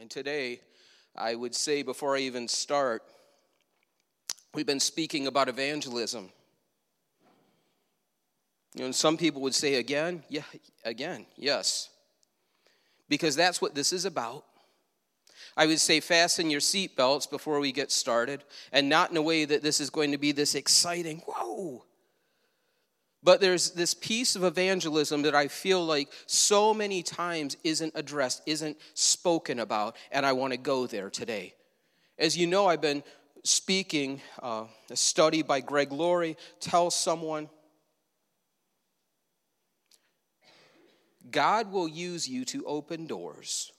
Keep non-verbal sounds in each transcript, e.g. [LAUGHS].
And today, I would say before I even start, we've been speaking about evangelism. You know, and some people would say again, yeah, again, yes. Because that's what this is about. I would say fasten your seatbelts before we get started, and not in a way that this is going to be this exciting, whoa. But there's this piece of evangelism that I feel like so many times isn't addressed, isn't spoken about, and I want to go there today. As you know, I've been speaking uh, a study by Greg Laurie, Tell Someone. God will use you to open doors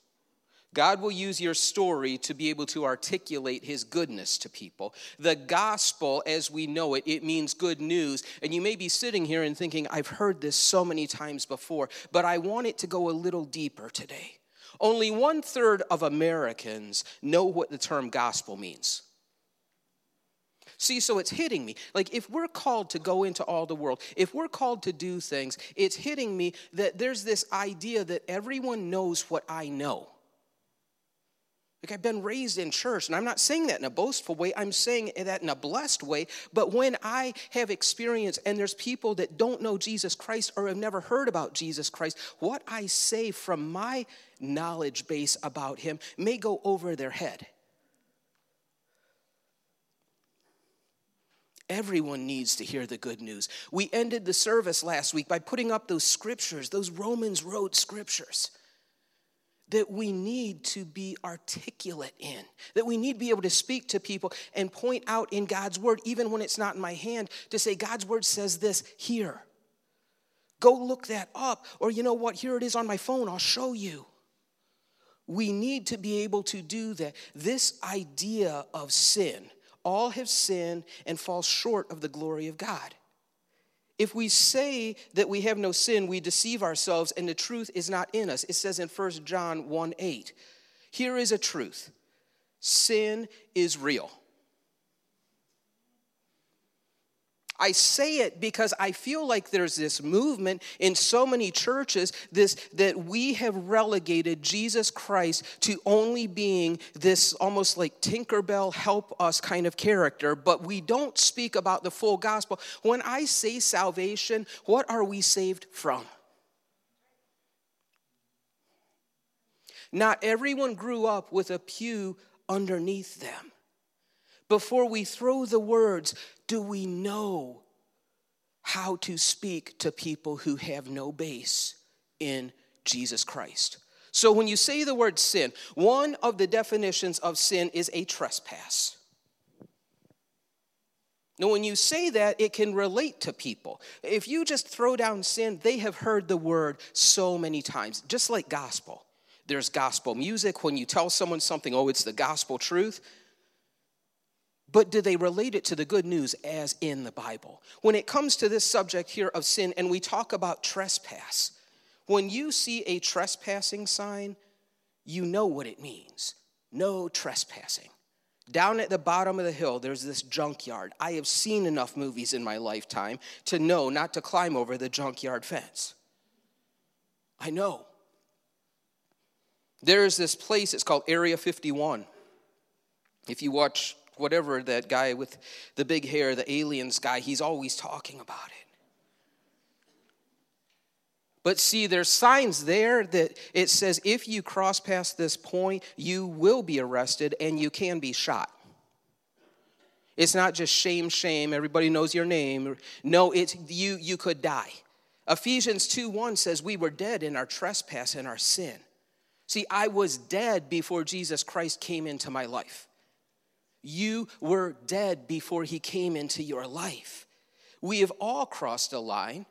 God will use your story to be able to articulate his goodness to people. The gospel, as we know it, it means good news. And you may be sitting here and thinking, I've heard this so many times before, but I want it to go a little deeper today. Only one third of Americans know what the term gospel means. See, so it's hitting me. Like, if we're called to go into all the world, if we're called to do things, it's hitting me that there's this idea that everyone knows what I know. Like I've been raised in church, and I'm not saying that in a boastful way, I'm saying that in a blessed way. But when I have experience and there's people that don't know Jesus Christ or have never heard about Jesus Christ, what I say from my knowledge base about him may go over their head. Everyone needs to hear the good news. We ended the service last week by putting up those scriptures, those Romans Road scriptures that we need to be articulate in, that we need to be able to speak to people and point out in God's word, even when it's not in my hand, to say, God's word says this here. Go look that up. Or you know what? Here it is on my phone. I'll show you. We need to be able to do that. This idea of sin, all have sinned and fall short of the glory of God. If we say that we have no sin, we deceive ourselves and the truth is not in us. It says in 1 John 1 8. Here is a truth sin is real. I say it because I feel like there's this movement in so many churches this that we have relegated Jesus Christ to only being this almost like Tinkerbell help us kind of character, but we don't speak about the full gospel. When I say salvation, what are we saved from? Not everyone grew up with a pew underneath them. Before we throw the words, do we know how to speak to people who have no base in Jesus Christ? So, when you say the word sin, one of the definitions of sin is a trespass. Now, when you say that, it can relate to people. If you just throw down sin, they have heard the word so many times, just like gospel. There's gospel music. When you tell someone something, oh, it's the gospel truth, but do they relate it to the good news as in the Bible? When it comes to this subject here of sin, and we talk about trespass, when you see a trespassing sign, you know what it means no trespassing. Down at the bottom of the hill, there's this junkyard. I have seen enough movies in my lifetime to know not to climb over the junkyard fence. I know. There's this place, it's called Area 51. If you watch whatever that guy with the big hair, the aliens guy, he's always talking about it. But see, there's signs there that it says if you cross past this point, you will be arrested and you can be shot. It's not just shame, shame, everybody knows your name. No, it's you you could die. Ephesians 2 1 says, We were dead in our trespass and our sin. See, I was dead before Jesus Christ came into my life. You were dead before he came into your life. We have all crossed a line.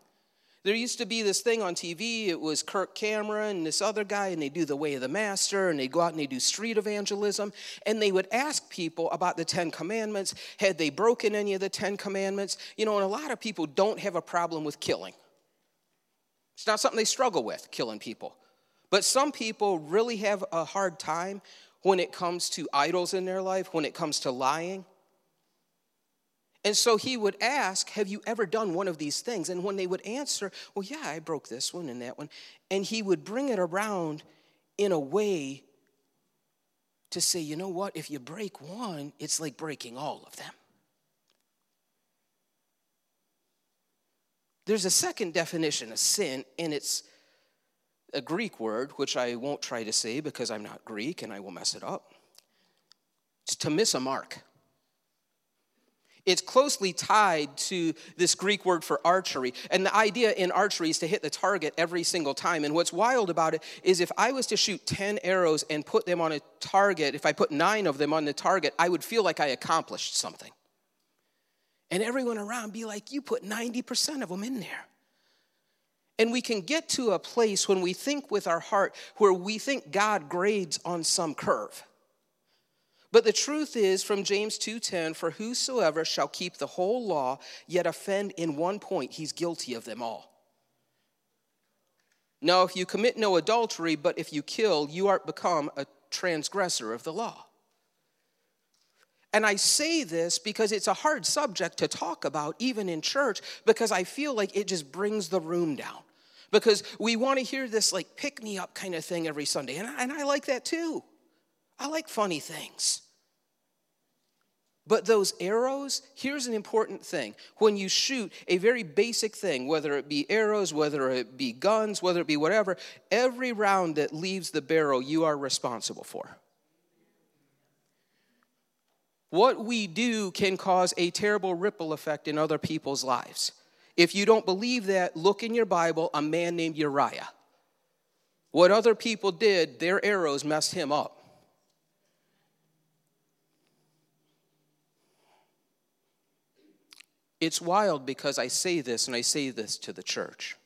There used to be this thing on TV, it was Kirk Cameron and this other guy, and they do the way of the master, and they go out and they do street evangelism, and they would ask people about the Ten Commandments. Had they broken any of the Ten Commandments? You know, and a lot of people don't have a problem with killing. It's not something they struggle with, killing people. But some people really have a hard time when it comes to idols in their life, when it comes to lying. And so he would ask, Have you ever done one of these things? And when they would answer, Well, yeah, I broke this one and that one. And he would bring it around in a way to say, you know what, if you break one, it's like breaking all of them. There's a second definition of sin, and it's a Greek word, which I won't try to say because I'm not Greek and I will mess it up. It's to miss a mark. It's closely tied to this Greek word for archery. And the idea in archery is to hit the target every single time. And what's wild about it is if I was to shoot 10 arrows and put them on a target, if I put nine of them on the target, I would feel like I accomplished something. And everyone around be like, you put 90% of them in there. And we can get to a place when we think with our heart where we think God grades on some curve. But the truth is from James 2:10 for whosoever shall keep the whole law yet offend in one point he's guilty of them all. Now if you commit no adultery but if you kill you art become a transgressor of the law. And I say this because it's a hard subject to talk about even in church because I feel like it just brings the room down. Because we want to hear this like pick me up kind of thing every Sunday and I, and I like that too. I like funny things. But those arrows, here's an important thing. When you shoot a very basic thing, whether it be arrows, whether it be guns, whether it be whatever, every round that leaves the barrel, you are responsible for. What we do can cause a terrible ripple effect in other people's lives. If you don't believe that, look in your Bible, a man named Uriah. What other people did, their arrows messed him up. It's wild because I say this and I say this to the church.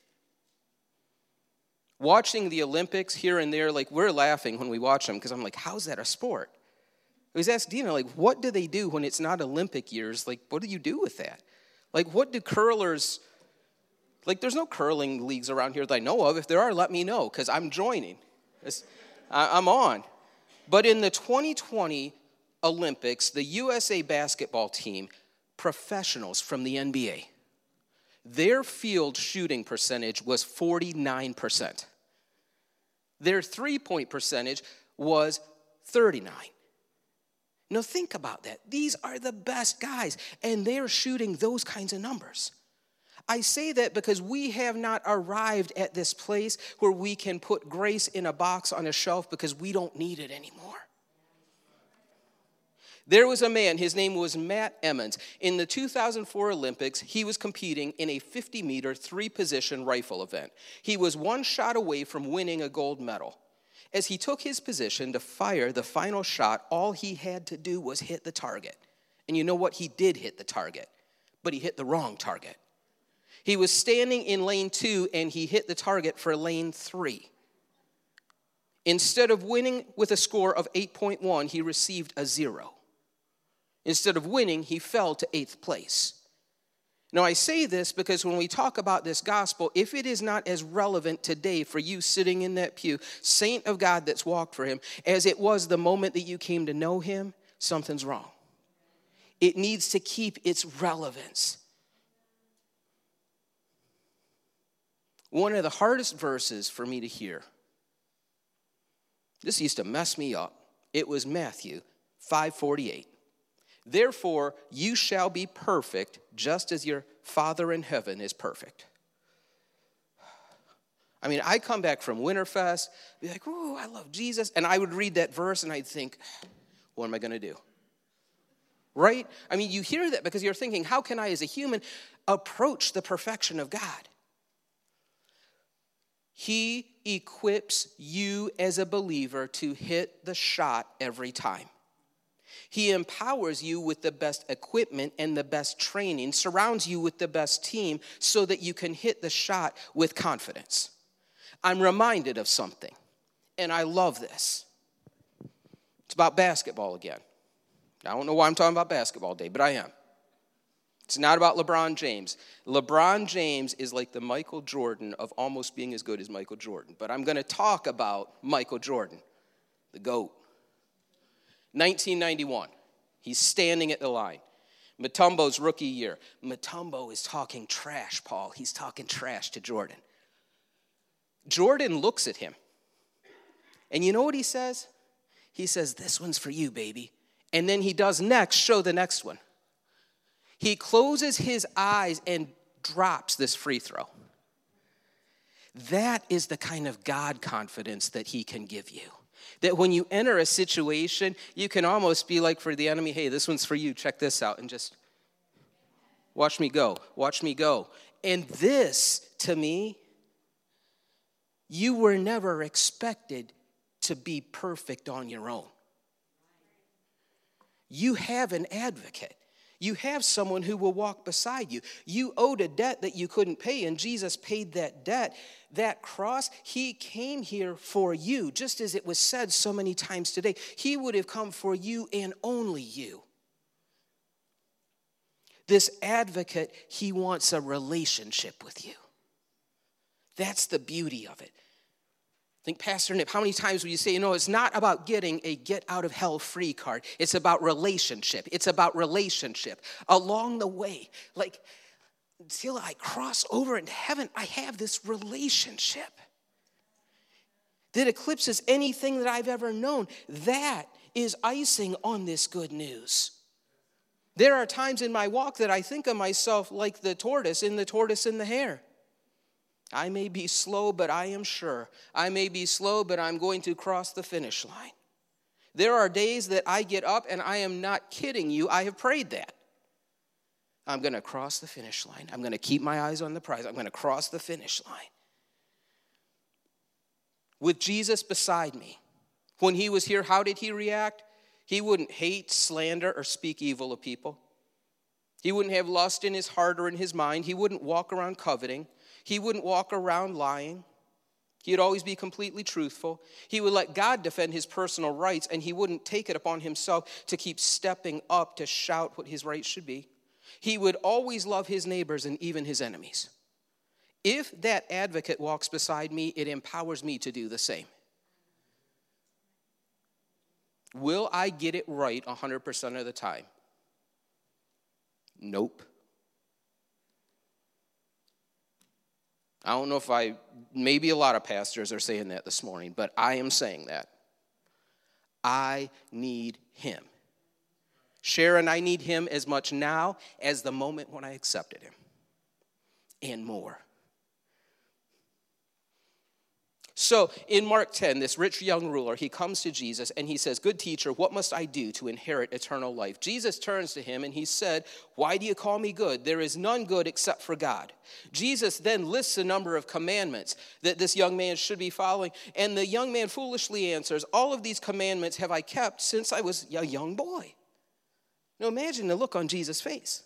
Watching the Olympics here and there, like we're laughing when we watch them because I'm like, how's that a sport? I was asked Dina, like, what do they do when it's not Olympic years? Like, what do you do with that? Like, what do curlers, like, there's no curling leagues around here that I know of. If there are, let me know because I'm joining. I'm on. But in the 2020 Olympics, the USA basketball team professionals from the NBA. Their field shooting percentage was 49%. Their three point percentage was 39. Now, think about that. These are the best guys, and they're shooting those kinds of numbers. I say that because we have not arrived at this place where we can put grace in a box on a shelf because we don't need it anymore. There was a man, his name was Matt Emmons. In the 2004 Olympics, he was competing in a 50 meter, three position rifle event. He was one shot away from winning a gold medal. As he took his position to fire the final shot, all he had to do was hit the target. And you know what? He did hit the target, but he hit the wrong target. He was standing in lane two and he hit the target for lane three. Instead of winning with a score of 8.1, he received a zero. Instead of winning, he fell to eighth place. Now, I say this because when we talk about this gospel, if it is not as relevant today for you sitting in that pew, saint of God that's walked for him, as it was the moment that you came to know him, something's wrong. It needs to keep its relevance. One of the hardest verses for me to hear, this used to mess me up. It was Matthew 548. Therefore, you shall be perfect, just as your Father in heaven is perfect. I mean, I come back from Winterfest, be like, ooh, I love Jesus. And I would read that verse and I'd think, what am I going to do? Right? I mean, you hear that because you're thinking, how can I, as a human, approach the perfection of God? He equips you as a believer to hit the shot every time. He empowers you with the best equipment and the best training, surrounds you with the best team so that you can hit the shot with confidence. I'm reminded of something, and I love this. It's about basketball again. I don't know why I'm talking about basketball day, but I am. It's not about LeBron James. LeBron James is like the Michael Jordan of almost being as good as Michael Jordan. But I'm going to talk about Michael Jordan, the GOAT. 1991, he's standing at the line. Mutombo's rookie year. Mutombo is talking trash, Paul. He's talking trash to Jordan. Jordan looks at him. And you know what he says? he says, This one's for you, baby. And then he does next, show the next one. He closes his eyes and drops this free throw. That is the kind of God confidence that he can give you. That when you enter a situation, you can almost be like for the enemy, hey, this one's for you, check this out, and just watch me go, watch me go. And this, to me, you were never expected to be perfect on your own. You have an advocate. You have someone who will walk beside you. You owed a debt that you couldn't pay, and Jesus paid that debt. That cross, He came here for you, just as it was said so many times today. He would have come for you and only you. This advocate, He wants a relationship with you. That's the beauty of it. Think, Pastor Nip, how many times will you say, you know, it's not about getting a get out of hell free card. It's about relationship. It's about relationship. Along the way, like, until I cross over into heaven, I have this relationship that eclipses anything that I've ever known. That is icing on this good news. There are times in my walk that I think of myself like the tortoise in the tortoise and the hare. I may be slow, but I am sure. I may be slow, but I'm going to cross the finish line. There are days that I get up, and I am not kidding you, I have prayed that. I'm going to cross the finish line. I'm going to keep my eyes on the prize. I'm going to cross the finish line. With Jesus beside me, when he was here, how did he react? He wouldn't hate, slander, or speak evil of people. He wouldn't have lust in his heart or in his mind. He wouldn't walk around coveting. He wouldn't walk around lying. He'd always be completely truthful. He would let God defend his personal rights, and he wouldn't take it upon himself to keep stepping up to shout what his rights should be. He would always love his neighbors and even his enemies. If that advocate walks beside me, it empowers me to do the same. Will I get it right 100% of the time? Nope. I don't know if I, maybe a lot of pastors are saying that this morning, but I am saying that. I need him. Sharon, I need him as much now as the moment when I accepted him, and more. So in Mark 10, this rich young ruler, he comes to Jesus and he says, Good teacher, what must I do to inherit eternal life? Jesus turns to him and he said, Why do you call me good? There is none good except for God. Jesus then lists a number of commandments that this young man should be following. And the young man foolishly answers, All of these commandments have I kept since I was a young boy. Now imagine the look on Jesus' face.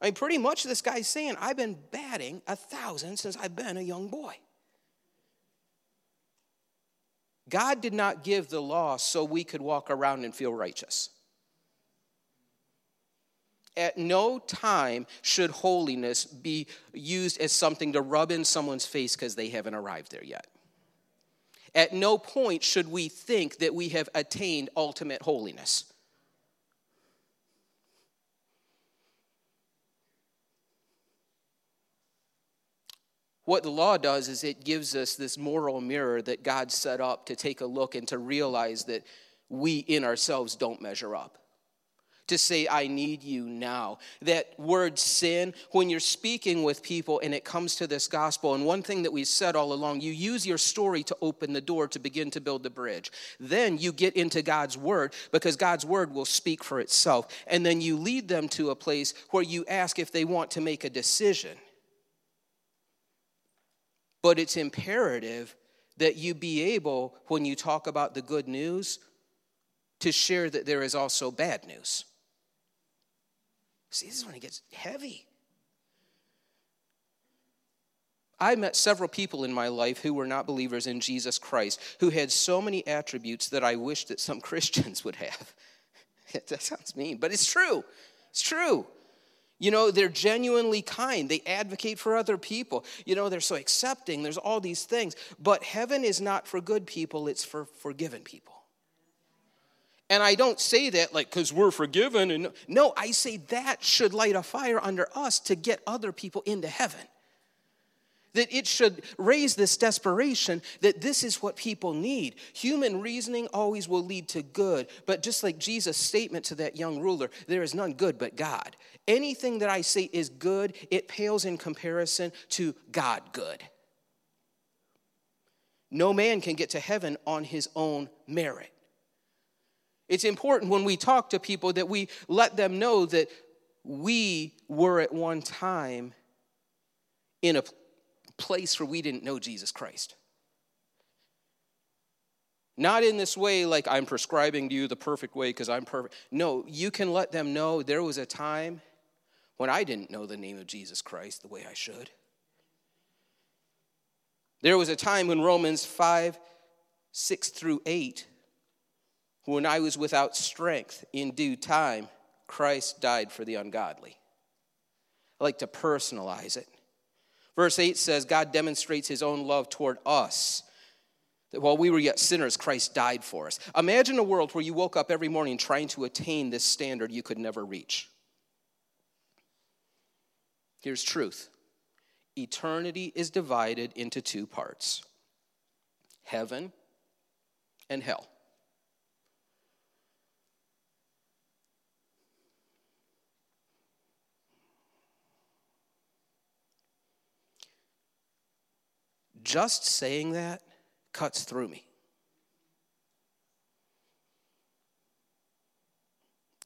I mean, pretty much this guy's saying, I've been batting a thousand since I've been a young boy. God did not give the law so we could walk around and feel righteous. At no time should holiness be used as something to rub in someone's face because they haven't arrived there yet. At no point should we think that we have attained ultimate holiness. What the law does is it gives us this moral mirror that God set up to take a look and to realize that we in ourselves don't measure up. To say, I need you now. That word sin, when you're speaking with people and it comes to this gospel, and one thing that we've said all along, you use your story to open the door to begin to build the bridge. Then you get into God's word because God's word will speak for itself. And then you lead them to a place where you ask if they want to make a decision. But it's imperative that you be able, when you talk about the good news, to share that there is also bad news. See, this is when it gets heavy. I met several people in my life who were not believers in Jesus Christ, who had so many attributes that I wish that some [LAUGHS] Christians would have. [LAUGHS] that sounds mean, but it's true. It's true. You know, they're genuinely kind. They advocate for other people. You know, they're so accepting. There's all these things. But heaven is not for good people, it's for forgiven people. And I don't say that like because we're forgiven. And no, I say that should light a fire under us to get other people into heaven. That it should raise this desperation that this is what people need. Human reasoning always will lead to good, but just like Jesus' statement to that young ruler, there is none good but God. Anything that I say is good, it pales in comparison to God good. No man can get to heaven on his own merit. It's important when we talk to people that we let them know that we were at one time in a place where we didn't know Jesus Christ. Not in this way, like I'm prescribing to you the perfect way because I'm perfect. No, you can let them know there was a time when I didn't know the name of Jesus Christ the way I should. There was a time when Romans 5, 6 through 8, when I was without strength in due time, Christ died for the ungodly. I like to personalize it. Verse 8 says, God demonstrates his own love toward us. That while we were yet sinners, Christ died for us. Imagine a world where you woke up every morning trying to attain this standard you could never reach. Here's truth eternity is divided into two parts heaven and hell. Just saying that cuts through me.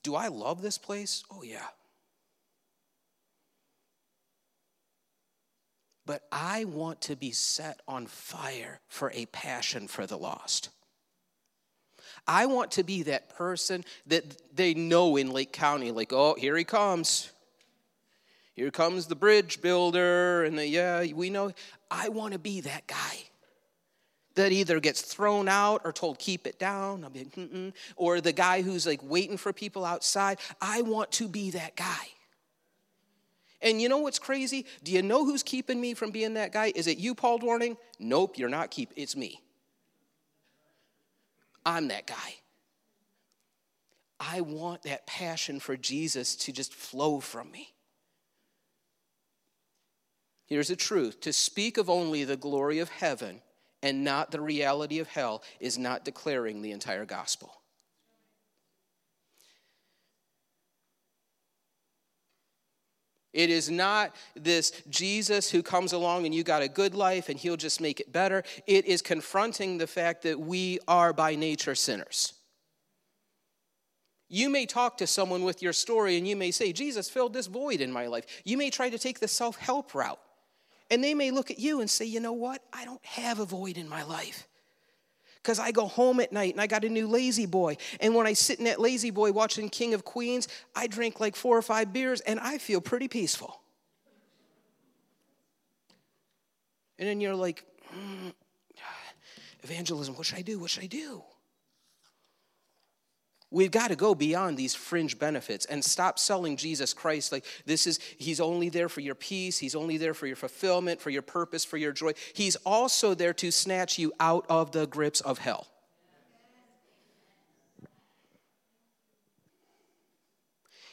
Do I love this place? Oh, yeah. But I want to be set on fire for a passion for the lost. I want to be that person that they know in Lake County, like, oh, here he comes. Here comes the bridge builder, and the, yeah, we know. I want to be that guy that either gets thrown out or told keep it down. I'll be like, or the guy who's like waiting for people outside. I want to be that guy. And you know what's crazy? Do you know who's keeping me from being that guy? Is it you, Paul Dwarning? Nope, you're not keep. It's me. I'm that guy. I want that passion for Jesus to just flow from me. Here's the truth to speak of only the glory of heaven and not the reality of hell is not declaring the entire gospel. It is not this Jesus who comes along and you got a good life and he'll just make it better. It is confronting the fact that we are by nature sinners. You may talk to someone with your story and you may say, Jesus filled this void in my life. You may try to take the self help route. And they may look at you and say, you know what? I don't have a void in my life. Because I go home at night and I got a new La-Z-Boy. And when I sit in that La-Z-Boy watching King of Queens, I drink like four or five beers and I feel pretty peaceful. And then you're like, mm, [SIGHS] evangelism, what should I do? What should I do? We've got to go beyond these fringe benefits and stop selling Jesus Christ like this is, he's only there for your peace, he's only there for your fulfillment, for your purpose, for your joy. He's also there to snatch you out of the grips of hell.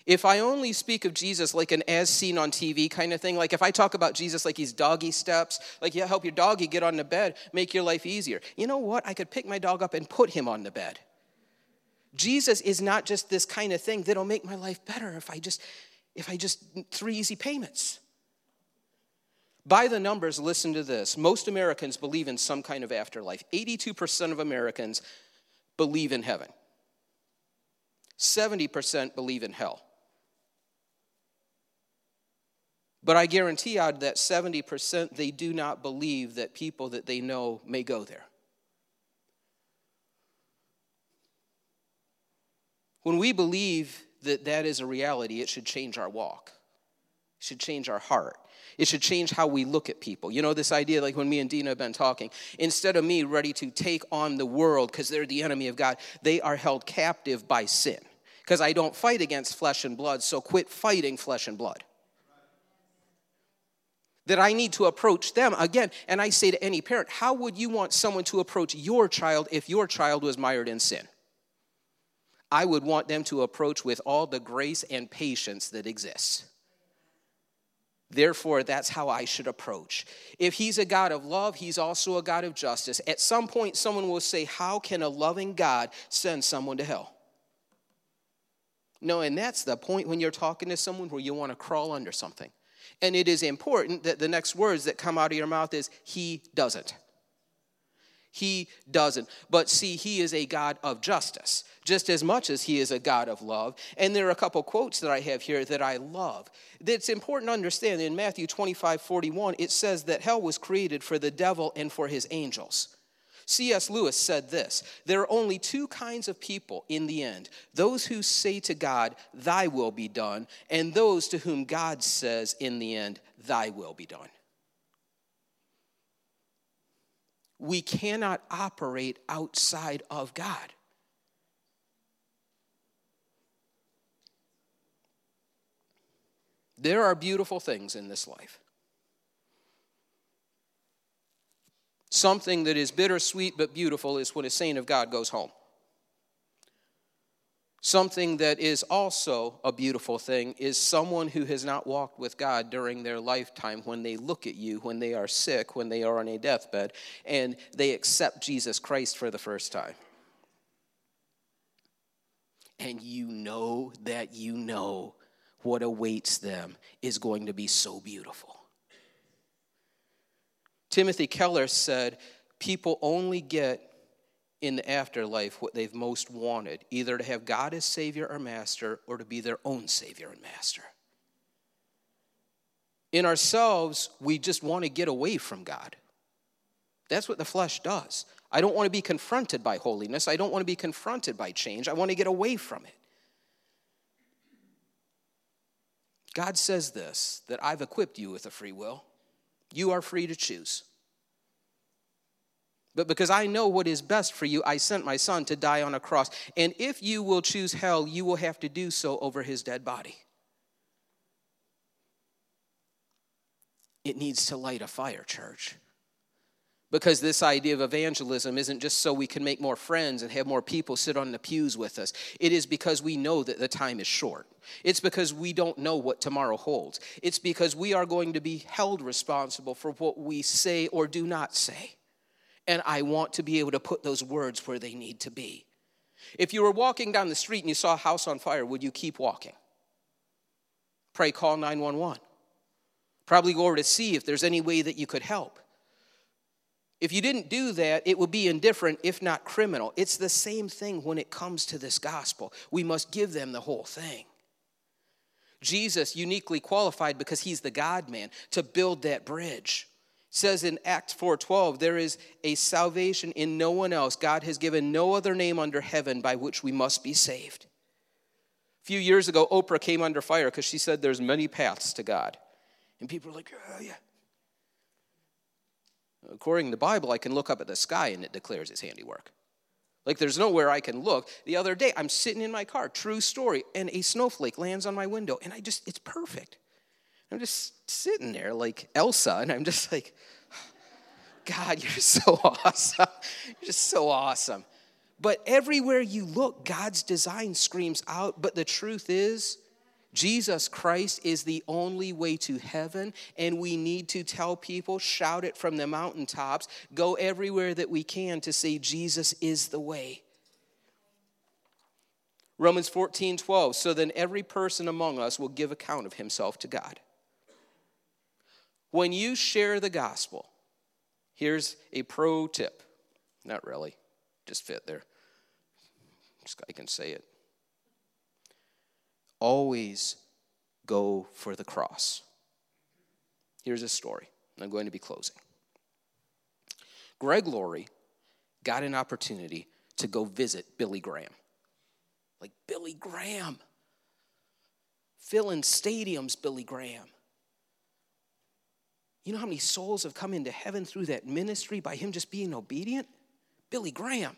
if I only speak of Jesus like an as seen on TV kind of thing, like if I talk about Jesus like he's doggy steps, like yeah, help your doggy get on the bed, make your life easier. You know what? I could pick my dog up and put him on the bed. Jesus is not just this kind of thing that'll make my life better if I just if I just three easy payments. By the numbers, listen to this. Most Americans believe in some kind of afterlife. 82% of Americans believe in heaven. 70% believe in hell. But I guarantee of that 70%, they do not believe that people that they know may go there. When we believe that that is a reality, it should change our walk. It should change our heart. It should change how we look at people. You know, this idea, like when me and Dina have been talking, instead of me ready to take on the world because they're the enemy of God, they are held captive by sin. Because I don't fight against flesh and blood, so quit fighting flesh and blood. That I need to approach them again. And I say to any parent, how would you want someone to approach your child if your child was mired in sin? I would want them to approach with all the grace and patience that exists. Therefore, that's how I should approach. If he's a God of love, he's also a God of justice. At some point, someone will say, How can a loving God send someone to hell? No, and that's the point when you're talking to someone where you want to crawl under something. And it is important that the next words that come out of your mouth is, He doesn't. He doesn't. But see, he is a God of justice, just as much as he is a God of love. And there are a couple quotes that I have here that I love. It's important to understand. In Matthew 25 41, it says that hell was created for the devil and for his angels. C.S. Lewis said this There are only two kinds of people in the end those who say to God, Thy will be done, and those to whom God says in the end, Thy will be done. We cannot operate outside of God. There are beautiful things in this life. Something that is bittersweet but beautiful is when a saint of God goes home. Something that is also a beautiful thing is someone who has not walked with God during their lifetime when they look at you, when they are sick, when they are on a deathbed, and they accept Jesus Christ for the first time. And you know that you know what awaits them is going to be so beautiful. Timothy Keller said, People only get in the afterlife what they've most wanted either to have God as Savior or Master or to be their own Savior and Master. In ourselves, we just want to get away from God. That's what the flesh does. I don't want to be confronted by holiness. I don't want to be confronted by change. I want to get away from it. God says this that I've equipped you with a free will. You are free to choose. But because I know what is best for you, I sent my son to die on a cross. And if you will choose hell, you will have to do so over his dead body. It needs to light a fire, church. Because this idea of evangelism isn't just so we can make more friends and have more people sit on the pews with us. It is because we know that the time is short. It's because we don't know what tomorrow holds. It's because we are going to be held responsible for what we say or do not say and I want to be able to put those words where they need to be. If you were walking down the street and you saw a house on fire, would you keep walking? Pray call 911. Probably go over to see if there's any way that you could help. If you didn't do that, it would be indifferent, if not criminal. It's the same thing when it comes to this gospel. We must give them the whole thing. Jesus uniquely qualified because he's the God man to build that bridge says in Acts 4:12 there is a salvation in no one else God has given no other name under heaven by which we must be saved. A few years ago Oprah came under fire cuz she said there's many paths to God. And people are like, "Oh yeah." According to the Bible, I can look up at the sky and it declares its handiwork. Like there's nowhere I can look. The other day I'm sitting in my car, true story, and a snowflake lands on my window and I just it's perfect. I'm just sitting there like Elsa, and I'm just like, God, you're [LAUGHS] so awesome. You're just so awesome. But everywhere you look, God's design screams out. But the truth is, Jesus Christ is the only way to heaven, and we need to tell people, shout it from the mountaintops, go everywhere that we can to say Jesus is the way. Romans 14, 12. So then every person among us will give account of himself to God. When you share the gospel, here's a pro tip. Not really, just fit there. Just I can say it. Always go for the cross. Here's a story. I'm going to be closing. Greg Laurie got an opportunity to go visit Billy Graham. Like Billy Graham. Filling stadiums, Billy Graham. You know how many souls have come into heaven through that ministry by him just being obedient? Billy Graham.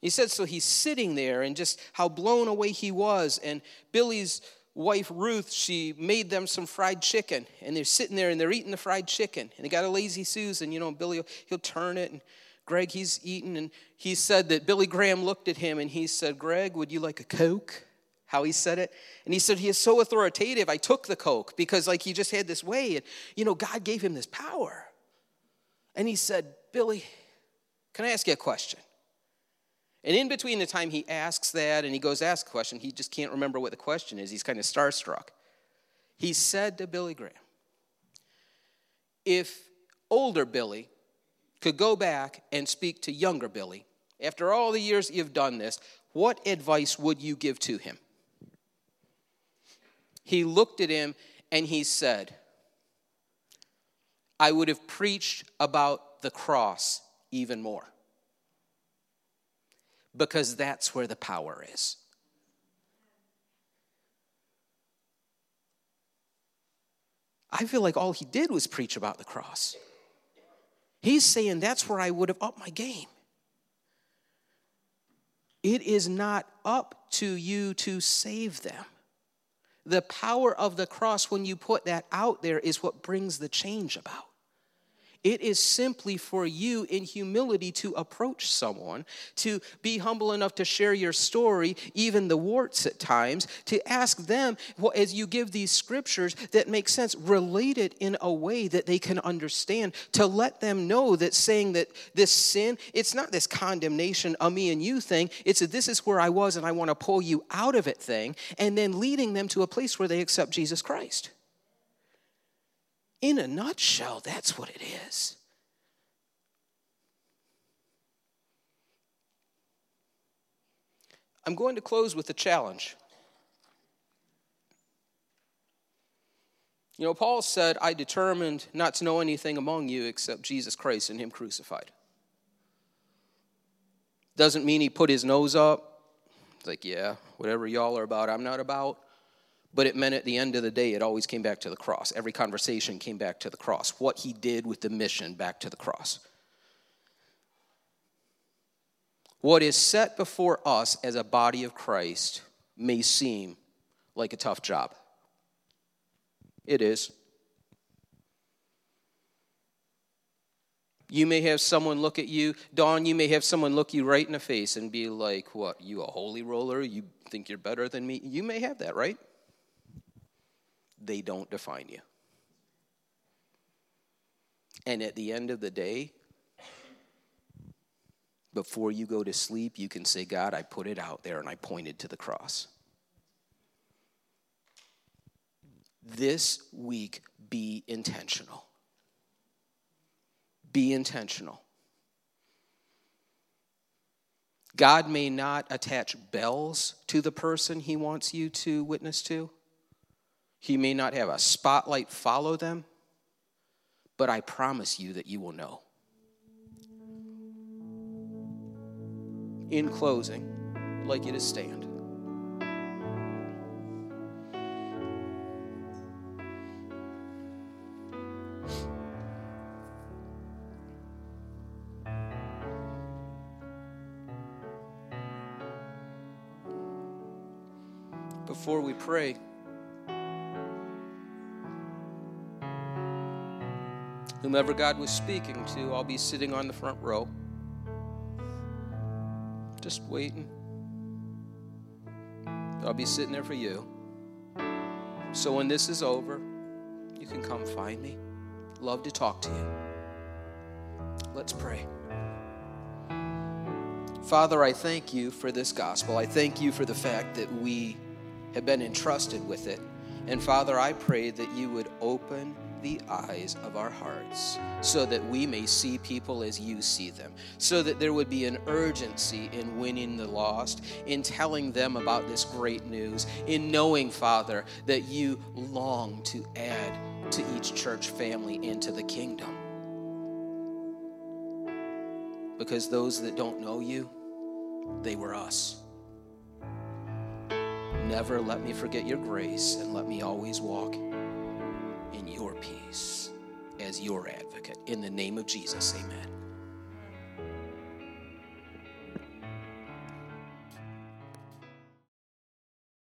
He said, so he's sitting there and just how blown away he was. And Billy's wife, Ruth, she made them some fried chicken. And they're sitting there and they're eating the fried chicken. And they got a lazy Susan, you know, Billy, he'll turn it. And Greg, he's eating. And he said that Billy Graham looked at him and he said, Greg, would you like a Coke? How he said it. And he said, He is so authoritative. I took the Coke because, like, he just had this way. And, you know, God gave him this power. And he said, Billy, can I ask you a question? And in between the time he asks that and he goes ask a question, he just can't remember what the question is. He's kind of starstruck. He said to Billy Graham, If older Billy could go back and speak to younger Billy, after all the years you've done this, what advice would you give to him? He looked at him and he said, I would have preached about the cross even more. Because that's where the power is. I feel like all he did was preach about the cross. He's saying that's where I would have upped my game. It is not up to you to save them. The power of the cross, when you put that out there, is what brings the change about. It is simply for you in humility to approach someone, to be humble enough to share your story, even the warts at times, to ask them, well, as you give these scriptures that make sense, relate it in a way that they can understand, to let them know that saying that this sin, it's not this condemnation, a me and you thing, it's a this is where I was and I want to pull you out of it thing, and then leading them to a place where they accept Jesus Christ. In a nutshell, that's what it is. I'm going to close with a challenge. You know, Paul said, I determined not to know anything among you except Jesus Christ and Him crucified. Doesn't mean he put his nose up. It's like, yeah, whatever y'all are about, I'm not about. But it meant at the end of the day, it always came back to the cross. Every conversation came back to the cross. What he did with the mission, back to the cross. What is set before us as a body of Christ may seem like a tough job. It is. You may have someone look at you, Dawn, you may have someone look you right in the face and be like, What, you a holy roller? You think you're better than me? You may have that, right? They don't define you. And at the end of the day, before you go to sleep, you can say, God, I put it out there and I pointed to the cross. This week, be intentional. Be intentional. God may not attach bells to the person he wants you to witness to. He may not have a spotlight follow them, but I promise you that you will know. In closing, I'd like you to stand. Before we pray, Whomever God was speaking to, I'll be sitting on the front row. Just waiting. I'll be sitting there for you. So when this is over, you can come find me. Love to talk to you. Let's pray. Father, I thank you for this gospel. I thank you for the fact that we have been entrusted with it. And Father, I pray that you would open the eyes of our hearts so that we may see people as you see them, so that there would be an urgency in winning the lost, in telling them about this great news, in knowing, Father, that you long to add to each church family into the kingdom. Because those that don't know you, they were us. Never let me forget your grace and let me always walk in your peace as your advocate. In the name of Jesus, amen.